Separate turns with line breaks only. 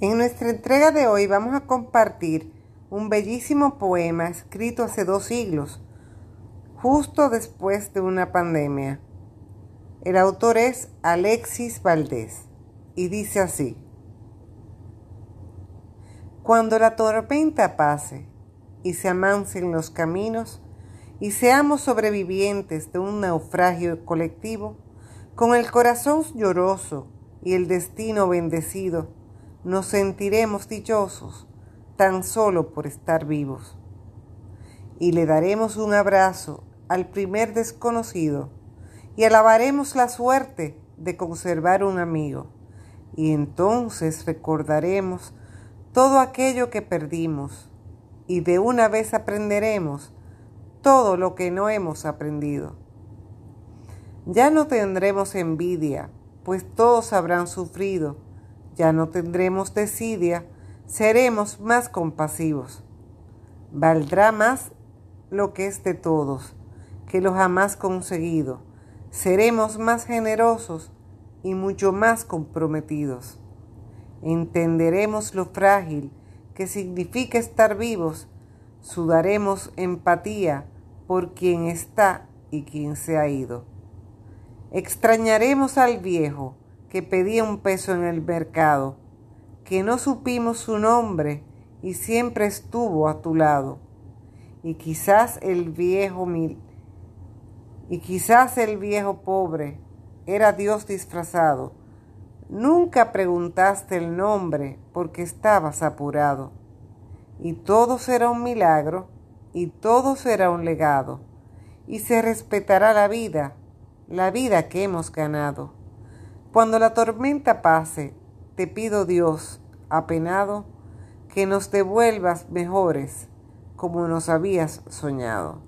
En nuestra entrega de hoy vamos a compartir un bellísimo poema escrito hace dos siglos, justo después de una pandemia. El autor es Alexis Valdés y dice así, Cuando la tormenta pase y se amancen los caminos y seamos sobrevivientes de un naufragio colectivo, con el corazón lloroso y el destino bendecido, nos sentiremos dichosos tan solo por estar vivos. Y le daremos un abrazo al primer desconocido y alabaremos la suerte de conservar un amigo. Y entonces recordaremos todo aquello que perdimos y de una vez aprenderemos todo lo que no hemos aprendido. Ya no tendremos envidia, pues todos habrán sufrido ya no tendremos desidia, seremos más compasivos. Valdrá más lo que es de todos que lo jamás conseguido. Seremos más generosos y mucho más comprometidos. Entenderemos lo frágil que significa estar vivos. Sudaremos empatía por quien está y quien se ha ido. Extrañaremos al viejo que pedía un peso en el mercado, que no supimos su nombre y siempre estuvo a tu lado. Y quizás el viejo mil, y quizás el viejo pobre era Dios disfrazado. Nunca preguntaste el nombre porque estabas apurado. Y todo será un milagro y todo será un legado. Y se respetará la vida, la vida que hemos ganado. Cuando la tormenta pase, te pido Dios, apenado, que nos devuelvas mejores como nos habías soñado.